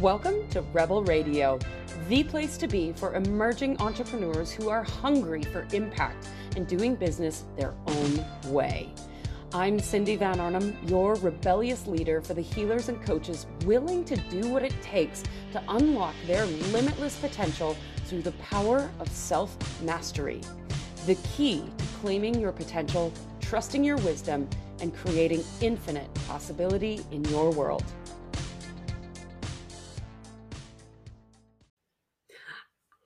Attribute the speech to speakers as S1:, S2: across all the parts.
S1: Welcome to Rebel Radio, the place to be for emerging entrepreneurs who are hungry for impact and doing business their own way. I'm Cindy Van Arnhem, your rebellious leader for the healers and coaches willing to do what it takes to unlock their limitless potential through the power of self mastery. The key to claiming your potential, trusting your wisdom, and creating infinite possibility in your world.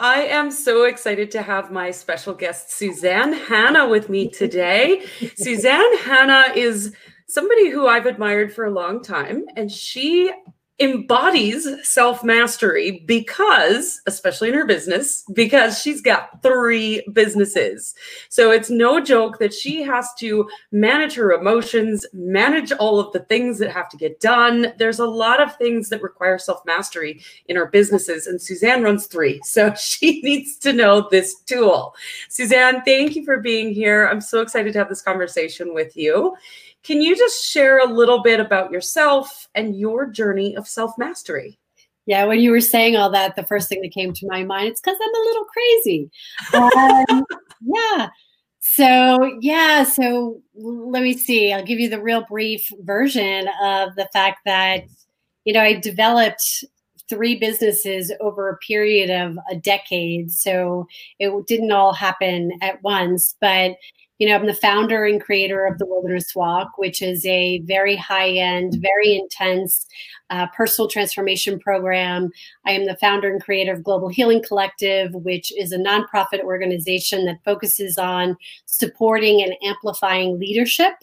S1: I am so excited to have my special guest, Suzanne Hanna, with me today. Suzanne Hanna is somebody who I've admired for a long time, and she embodies self mastery because, especially in her business, because she's got three businesses. So it's no joke that she has to manage her emotions, manage all of the things that have to get done. There's a lot of things that require self mastery in her businesses, and Suzanne runs three. So she needs to know this tool. Suzanne, thank you for being here. I'm so excited to have this conversation with you. Can you just share a little bit about yourself and your journey of self mastery?
S2: Yeah, when you were saying all that, the first thing that came to my mind, it's because I'm a little crazy. Um, yeah. So, yeah. So let me see. I'll give you the real brief version of the fact that, you know, I developed three businesses over a period of a decade. So it didn't all happen at once, but you know, I'm the founder and creator of the Wilderness Walk, which is a very high end, very intense uh, personal transformation program. I am the founder and creator of Global Healing Collective, which is a nonprofit organization that focuses on supporting and amplifying leadership.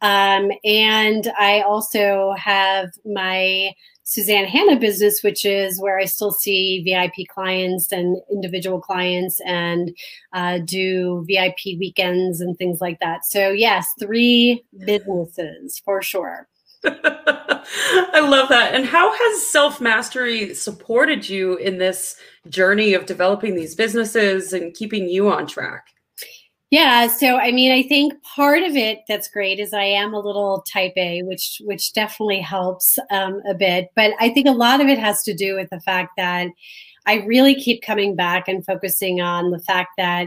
S2: Um, and I also have my Suzanne Hanna business, which is where I still see VIP clients and individual clients and uh, do VIP weekends and things like that. So, yes, three businesses for sure.
S1: I love that. And how has self mastery supported you in this journey of developing these businesses and keeping you on track?
S2: Yeah, so I mean, I think part of it that's great is I am a little type A, which which definitely helps um, a bit. But I think a lot of it has to do with the fact that I really keep coming back and focusing on the fact that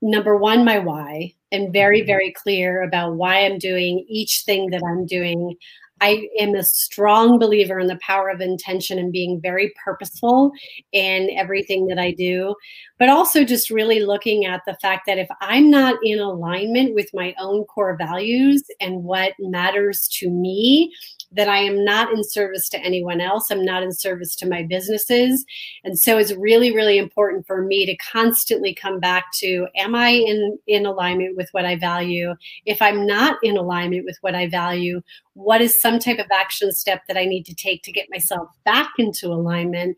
S2: number one, my why, and very mm-hmm. very clear about why I'm doing each thing that I'm doing. I am a strong believer in the power of intention and being very purposeful in everything that I do, but also just really looking at the fact that if I'm not in alignment with my own core values and what matters to me, that I am not in service to anyone else. I'm not in service to my businesses. And so it's really, really important for me to constantly come back to am I in, in alignment with what I value? If I'm not in alignment with what I value, what is some type of action step that I need to take to get myself back into alignment?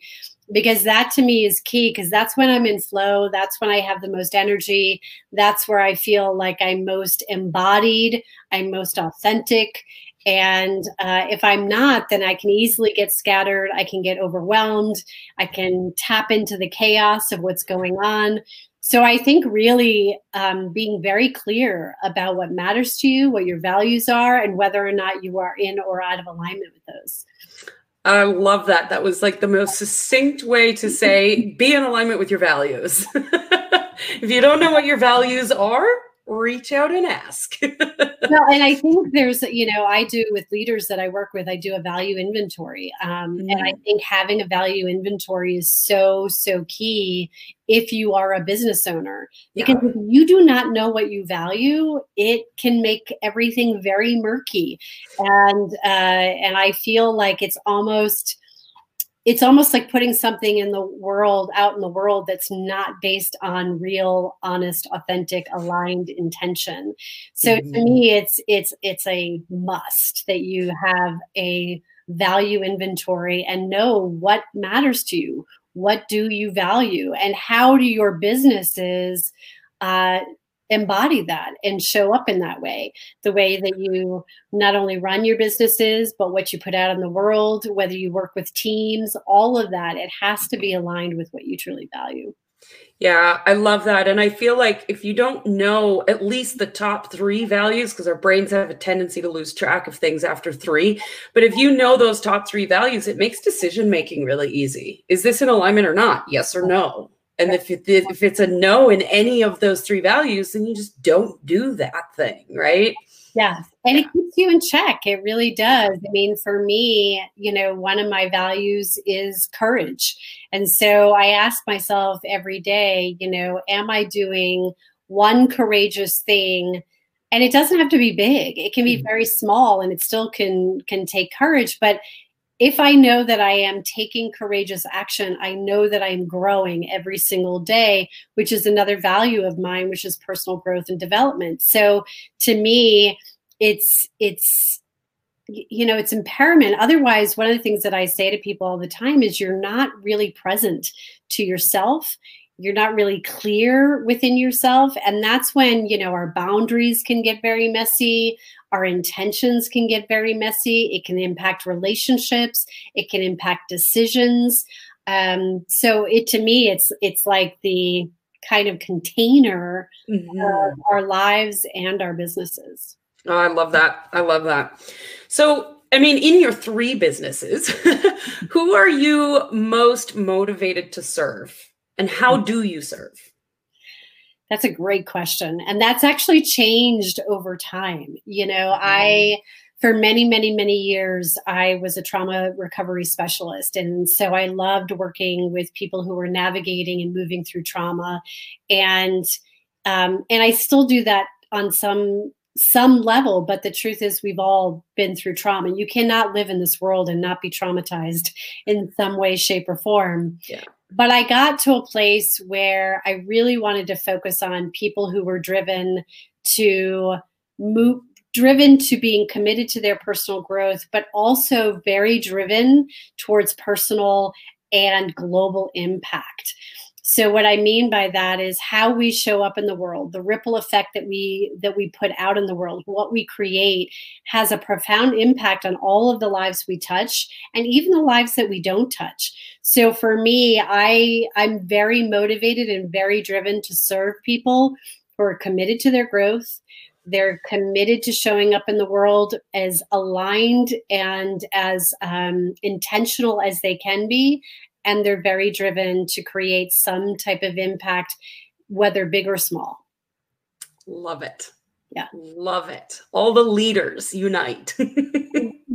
S2: because that to me is key because that's when I'm in flow. That's when I have the most energy. That's where I feel like I'm most embodied, I'm most authentic. And uh, if I'm not, then I can easily get scattered. I can get overwhelmed. I can tap into the chaos of what's going on. So I think really um, being very clear about what matters to you, what your values are, and whether or not you are in or out of alignment with those.
S1: I love that. That was like the most succinct way to say be in alignment with your values. if you don't know what your values are, reach out and ask.
S2: well, and I think there's, you know, I do with leaders that I work with, I do a value inventory. Um, mm-hmm. And I mm-hmm. think having a value inventory is so, so key if you are a business owner. Because yeah. if you do not know what you value, it can make everything very murky. And, uh, and I feel like it's almost, it's almost like putting something in the world out in the world that's not based on real honest authentic aligned intention so mm-hmm. to me it's it's it's a must that you have a value inventory and know what matters to you what do you value and how do your businesses uh, embody that and show up in that way the way that you not only run your businesses but what you put out in the world whether you work with teams all of that it has to be aligned with what you truly value
S1: Yeah, I love that. And I feel like if you don't know at least the top three values, because our brains have a tendency to lose track of things after three, but if you know those top three values, it makes decision making really easy. Is this in alignment or not? Yes or oh. no? And if, it, if it's a no in any of those three values, then you just don't do that thing, right?
S2: Yeah. And it keeps you in check. It really does. I mean, for me, you know, one of my values is courage. And so I ask myself every day, you know, am I doing one courageous thing? And it doesn't have to be big. It can be mm-hmm. very small and it still can can take courage, but if I know that I am taking courageous action, I know that I'm growing every single day, which is another value of mine, which is personal growth and development. So to me, it's it's you know it's impairment. Otherwise one of the things that i say to people all the time is you're not really present to yourself. You're not really clear within yourself. And that's when you know our boundaries can get very messy our intentions can get very messy. It can impact relationships. It can impact decisions. Um, so it to me, it's it's like the kind of container mm-hmm. of our lives and our businesses.
S1: Oh, I love that. I love that. So I mean, in your three businesses, who are you most motivated to serve? And how mm. do you serve?
S2: That's a great question. And that's actually changed over time. You know, mm-hmm. I, for many, many, many years, I was a trauma recovery specialist. And so I loved working with people who were navigating and moving through trauma. And, um, and I still do that on some some level but the truth is we've all been through trauma you cannot live in this world and not be traumatized in some way shape or form yeah but I got to a place where I really wanted to focus on people who were driven to move driven to being committed to their personal growth but also very driven towards personal and global impact so what I mean by that is how we show up in the world, the ripple effect that we that we put out in the world, what we create has a profound impact on all of the lives we touch and even the lives that we don't touch. So for me, I I'm very motivated and very driven to serve people who are committed to their growth, they're committed to showing up in the world as aligned and as um, intentional as they can be and they're very driven to create some type of impact, whether big or small.
S1: Love it.
S2: Yeah.
S1: Love it. All the leaders unite.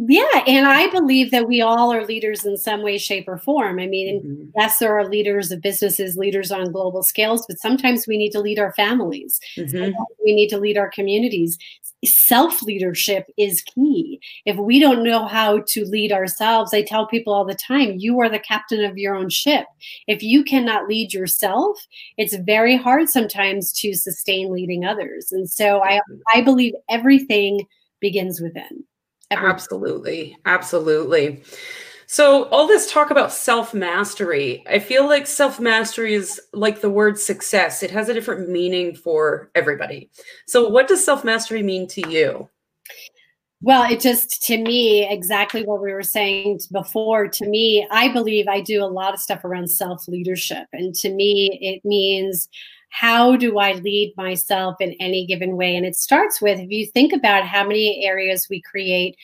S2: yeah. And I believe that we all are leaders in some way, shape, or form. I mean, mm-hmm. yes, there are leaders of businesses, leaders on global scales, but sometimes we need to lead our families. Mm-hmm. We need to lead our communities self leadership is key. If we don't know how to lead ourselves, I tell people all the time, you are the captain of your own ship. If you cannot lead yourself, it's very hard sometimes to sustain leading others. And so I, I believe everything begins within.
S1: Absolutely. Absolutely. So, all this talk about self mastery, I feel like self mastery is like the word success. It has a different meaning for everybody. So, what does self mastery mean to you?
S2: Well, it just, to me, exactly what we were saying before. To me, I believe I do a lot of stuff around self leadership. And to me, it means how do I lead myself in any given way? And it starts with if you think about how many areas we create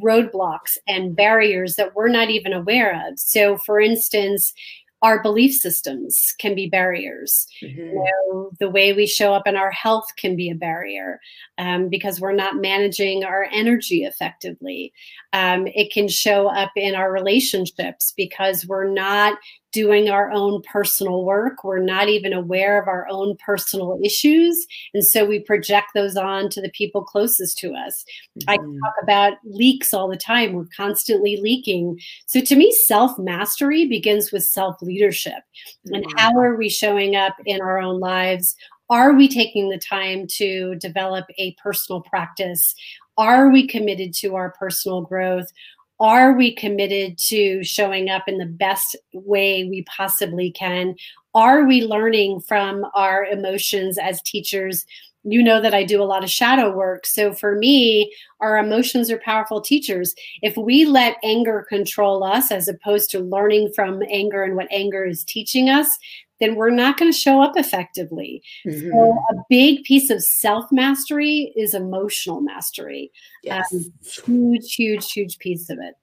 S2: roadblocks and barriers that we're not even aware of. So, for instance, our belief systems can be barriers. Mm-hmm. You know, the way we show up in our health can be a barrier um, because we're not managing our energy effectively. Um, it can show up in our relationships because we're not doing our own personal work. We're not even aware of our own personal issues. And so we project those on to the people closest to us. Mm-hmm. I talk about leaks all the time. We're constantly leaking. So to me, self mastery begins with self leadership. Mm-hmm. And how are we showing up in our own lives? Are we taking the time to develop a personal practice? Are we committed to our personal growth? are we committed to showing up in the best way we possibly can? Are we learning from our emotions as teachers? You know that I do a lot of shadow work. So for me, our emotions are powerful teachers. If we let anger control us as opposed to learning from anger and what anger is teaching us, then we're not going to show up effectively. Mm-hmm. So, a big piece of self mastery is emotional mastery. Yes. Um, huge, huge, huge piece of it.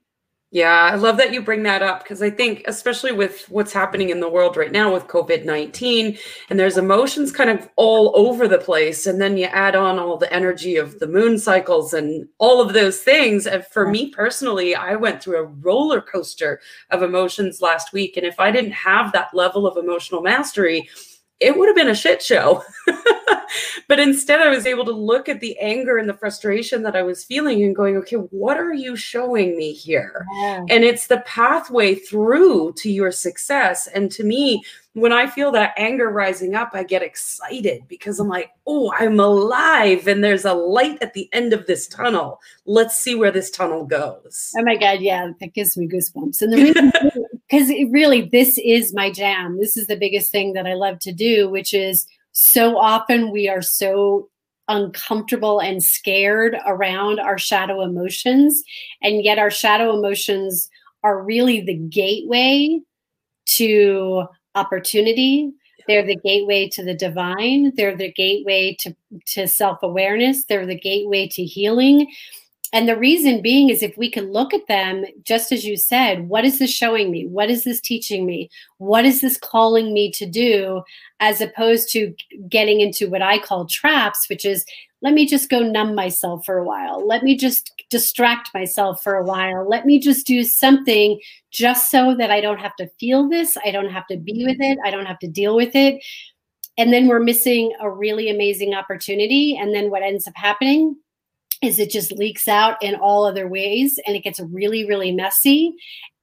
S1: Yeah, I love that you bring that up because I think, especially with what's happening in the world right now with COVID 19, and there's emotions kind of all over the place. And then you add on all the energy of the moon cycles and all of those things. And for me personally, I went through a roller coaster of emotions last week. And if I didn't have that level of emotional mastery, it would have been a shit show. but instead, I was able to look at the anger and the frustration that I was feeling and going, okay, what are you showing me here? And it's the pathway through to your success. And to me, when I feel that anger rising up, I get excited because I'm like, oh, I'm alive and there's a light at the end of this tunnel. Let's see where this tunnel goes.
S2: Oh my God. Yeah, that gives me goosebumps. And the reason, because really, this is my jam. This is the biggest thing that I love to do, which is so often we are so uncomfortable and scared around our shadow emotions. And yet, our shadow emotions are really the gateway to opportunity. They're the gateway to the divine. They're the gateway to, to self awareness. They're the gateway to healing. And the reason being is if we can look at them, just as you said, what is this showing me? What is this teaching me? What is this calling me to do? As opposed to getting into what I call traps, which is let me just go numb myself for a while. Let me just distract myself for a while. Let me just do something just so that I don't have to feel this. I don't have to be with it. I don't have to deal with it. And then we're missing a really amazing opportunity. And then what ends up happening is it just leaks out in all other ways and it gets really, really messy.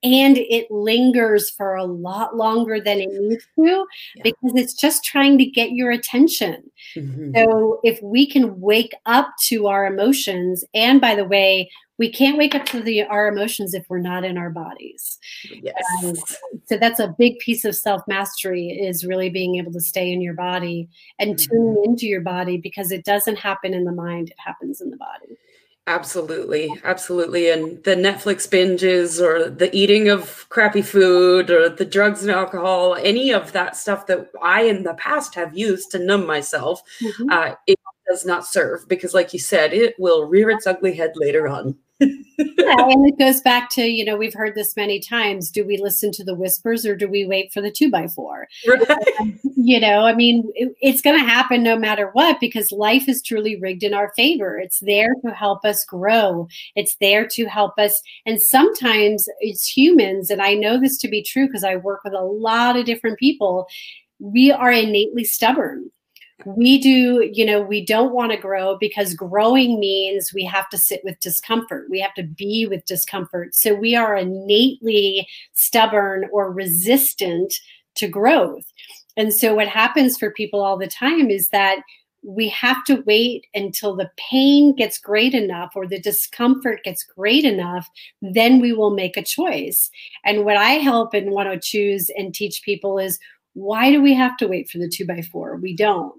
S2: And it lingers for a lot longer than it needs to yeah. because it's just trying to get your attention. Mm-hmm. So, if we can wake up to our emotions, and by the way, we can't wake up to the, our emotions if we're not in our bodies. Yes. Um, so that's a big piece of self mastery is really being able to stay in your body and mm-hmm. tune into your body because it doesn't happen in the mind; it happens in the body.
S1: Absolutely, absolutely. And the Netflix binges or the eating of crappy food or the drugs and alcohol, any of that stuff that I in the past have used to numb myself, mm-hmm. uh, it does not serve because, like you said, it will rear its ugly head later on
S2: yeah, and it goes back to you know we've heard this many times. Do we listen to the whispers or do we wait for the two by four? Right. Um, you know, I mean, it, it's going to happen no matter what because life is truly rigged in our favor. It's there to help us grow. It's there to help us, and sometimes it's humans, and I know this to be true because I work with a lot of different people. We are innately stubborn we do you know we don't want to grow because growing means we have to sit with discomfort. We have to be with discomfort. So we are innately stubborn or resistant to growth. And so what happens for people all the time is that we have to wait until the pain gets great enough or the discomfort gets great enough then we will make a choice. And what i help and want oh to choose and teach people is why do we have to wait for the two by four? We don't.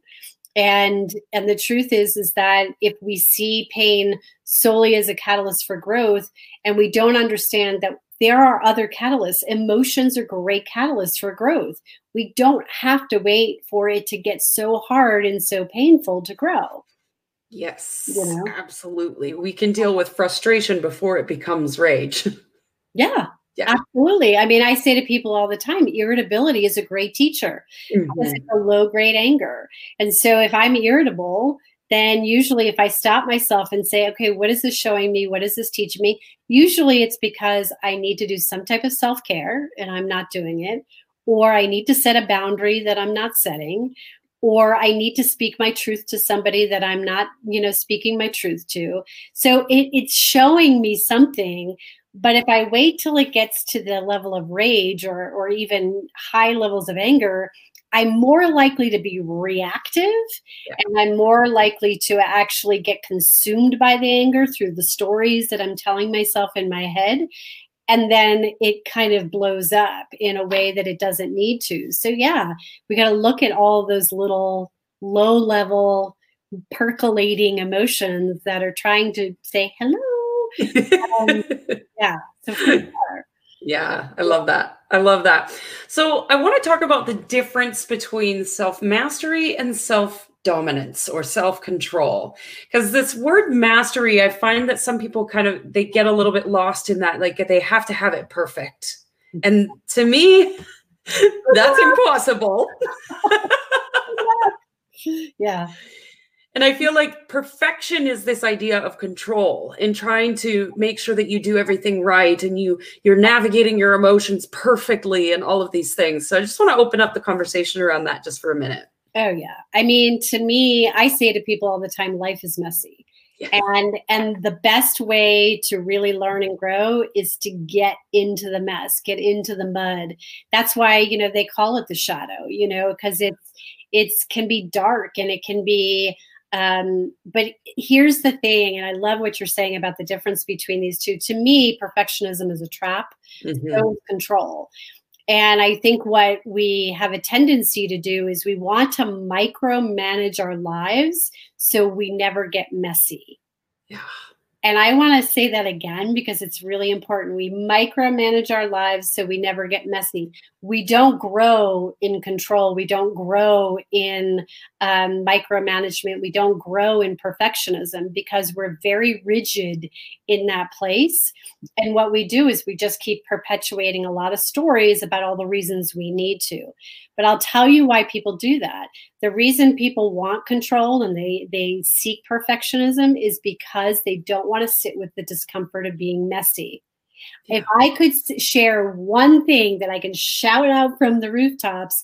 S2: And and the truth is is that if we see pain solely as a catalyst for growth and we don't understand that there are other catalysts emotions are great catalysts for growth. We don't have to wait for it to get so hard and so painful to grow.
S1: Yes you know? absolutely. We can deal with frustration before it becomes rage.
S2: Yeah yeah. Absolutely. I mean, I say to people all the time, irritability is a great teacher. Mm-hmm. It's a low grade anger. And so if I'm irritable, then usually if I stop myself and say, okay, what is this showing me? What is this teaching me? Usually it's because I need to do some type of self care and I'm not doing it, or I need to set a boundary that I'm not setting, or I need to speak my truth to somebody that I'm not, you know, speaking my truth to. So it, it's showing me something but if I wait till it gets to the level of rage or, or even high levels of anger, I'm more likely to be reactive yeah. and I'm more likely to actually get consumed by the anger through the stories that I'm telling myself in my head. And then it kind of blows up in a way that it doesn't need to. So, yeah, we got to look at all those little low level percolating emotions that are trying to say hello um, yeah. So
S1: Yeah, I love that. I love that. So, I want to talk about the difference between self mastery and self dominance or self control. Because this word mastery, I find that some people kind of they get a little bit lost in that, like they have to have it perfect. And to me, that's impossible.
S2: yeah.
S1: And I feel like perfection is this idea of control and trying to make sure that you do everything right and you you're navigating your emotions perfectly and all of these things. So I just want to open up the conversation around that just for a minute.
S2: Oh yeah. I mean, to me, I say to people all the time life is messy. Yeah. And and the best way to really learn and grow is to get into the mess, get into the mud. That's why, you know, they call it the shadow, you know, because it's it's can be dark and it can be um, but here's the thing, and I love what you're saying about the difference between these two. To me, perfectionism is a trap, mm-hmm. so control. And I think what we have a tendency to do is we want to micromanage our lives so we never get messy.
S1: Yeah.
S2: And I want to say that again because it's really important. We micromanage our lives so we never get messy. We don't grow in control. We don't grow in um, micromanagement. We don't grow in perfectionism because we're very rigid in that place. And what we do is we just keep perpetuating a lot of stories about all the reasons we need to. But I'll tell you why people do that. The reason people want control and they they seek perfectionism is because they don't want to sit with the discomfort of being messy. Yeah. If I could share one thing that I can shout out from the rooftops,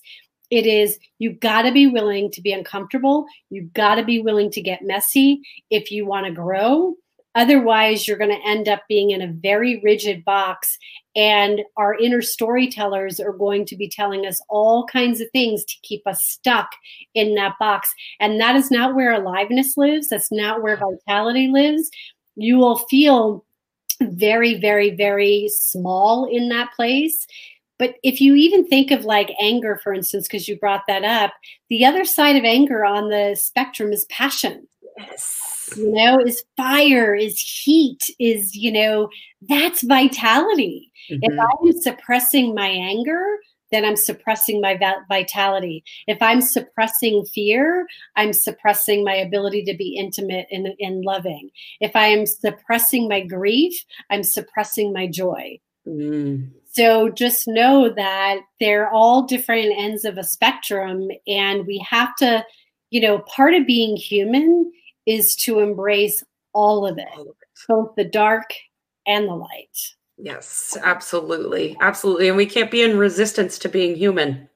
S2: it is you've got to be willing to be uncomfortable. You've got to be willing to get messy if you want to grow. Otherwise, you're going to end up being in a very rigid box, and our inner storytellers are going to be telling us all kinds of things to keep us stuck in that box. And that is not where aliveness lives, that's not where vitality lives. You will feel very, very, very small in that place. But if you even think of like anger, for instance, because you brought that up, the other side of anger on the spectrum is passion.
S1: Yes.
S2: You know is fire is heat is you know that's vitality. Mm-hmm. if i'm suppressing my anger then i'm suppressing my vitality. If i'm suppressing fear i'm suppressing my ability to be intimate and, and loving. If i am suppressing my grief i'm suppressing my joy. Mm. So just know that they're all different ends of a spectrum, and we have to, you know, part of being human is to embrace all of it, all of it, both the dark and the light.
S1: Yes, absolutely. Absolutely. And we can't be in resistance to being human.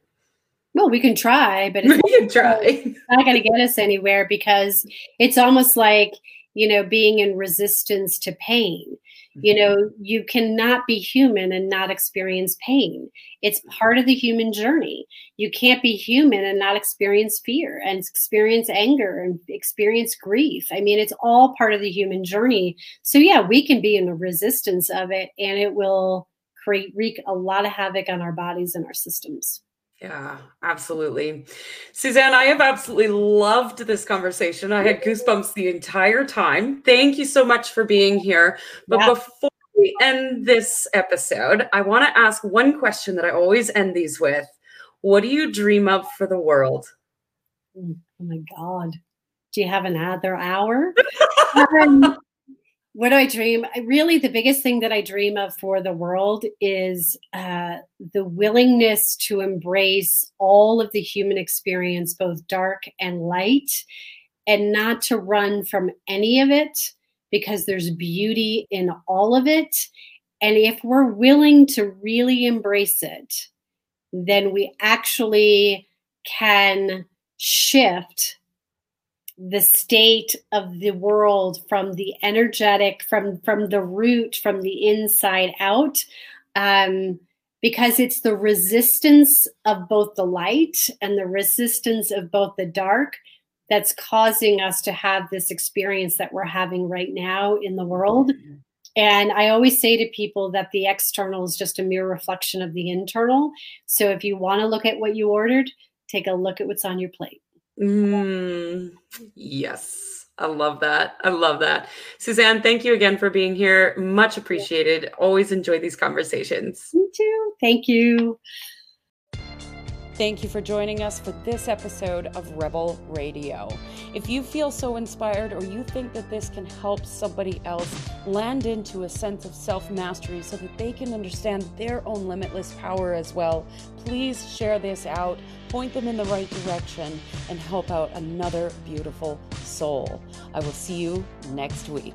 S2: Well, we can try, but
S1: it's we can try.
S2: It's not going to get us anywhere because it's almost like, you know, being in resistance to pain. You mm-hmm. know, you cannot be human and not experience pain. It's part of the human journey. You can't be human and not experience fear and experience anger and experience grief. I mean, it's all part of the human journey. So, yeah, we can be in the resistance of it and it will create, wreak a lot of havoc on our bodies and our systems.
S1: Yeah, absolutely. Suzanne, I have absolutely loved this conversation. I had goosebumps the entire time. Thank you so much for being here. But yeah. before we end this episode, I want to ask one question that I always end these with. What do you dream of for the world?
S2: Oh my God. Do you have another hour? um, what do I dream? Really, the biggest thing that I dream of for the world is uh, the willingness to embrace all of the human experience, both dark and light, and not to run from any of it because there's beauty in all of it. And if we're willing to really embrace it, then we actually can shift the state of the world from the energetic from from the root from the inside out um, because it's the resistance of both the light and the resistance of both the dark that's causing us to have this experience that we're having right now in the world and I always say to people that the external is just a mere reflection of the internal. So if you want to look at what you ordered, take a look at what's on your plate.
S1: Mm, yes. I love that. I love that. Suzanne, thank you again for being here. Much appreciated. Always enjoy these conversations.
S2: Me too. Thank you.
S1: Thank you for joining us for this episode of Rebel Radio. If you feel so inspired or you think that this can help somebody else land into a sense of self mastery so that they can understand their own limitless power as well, please share this out, point them in the right direction, and help out another beautiful soul. I will see you next week.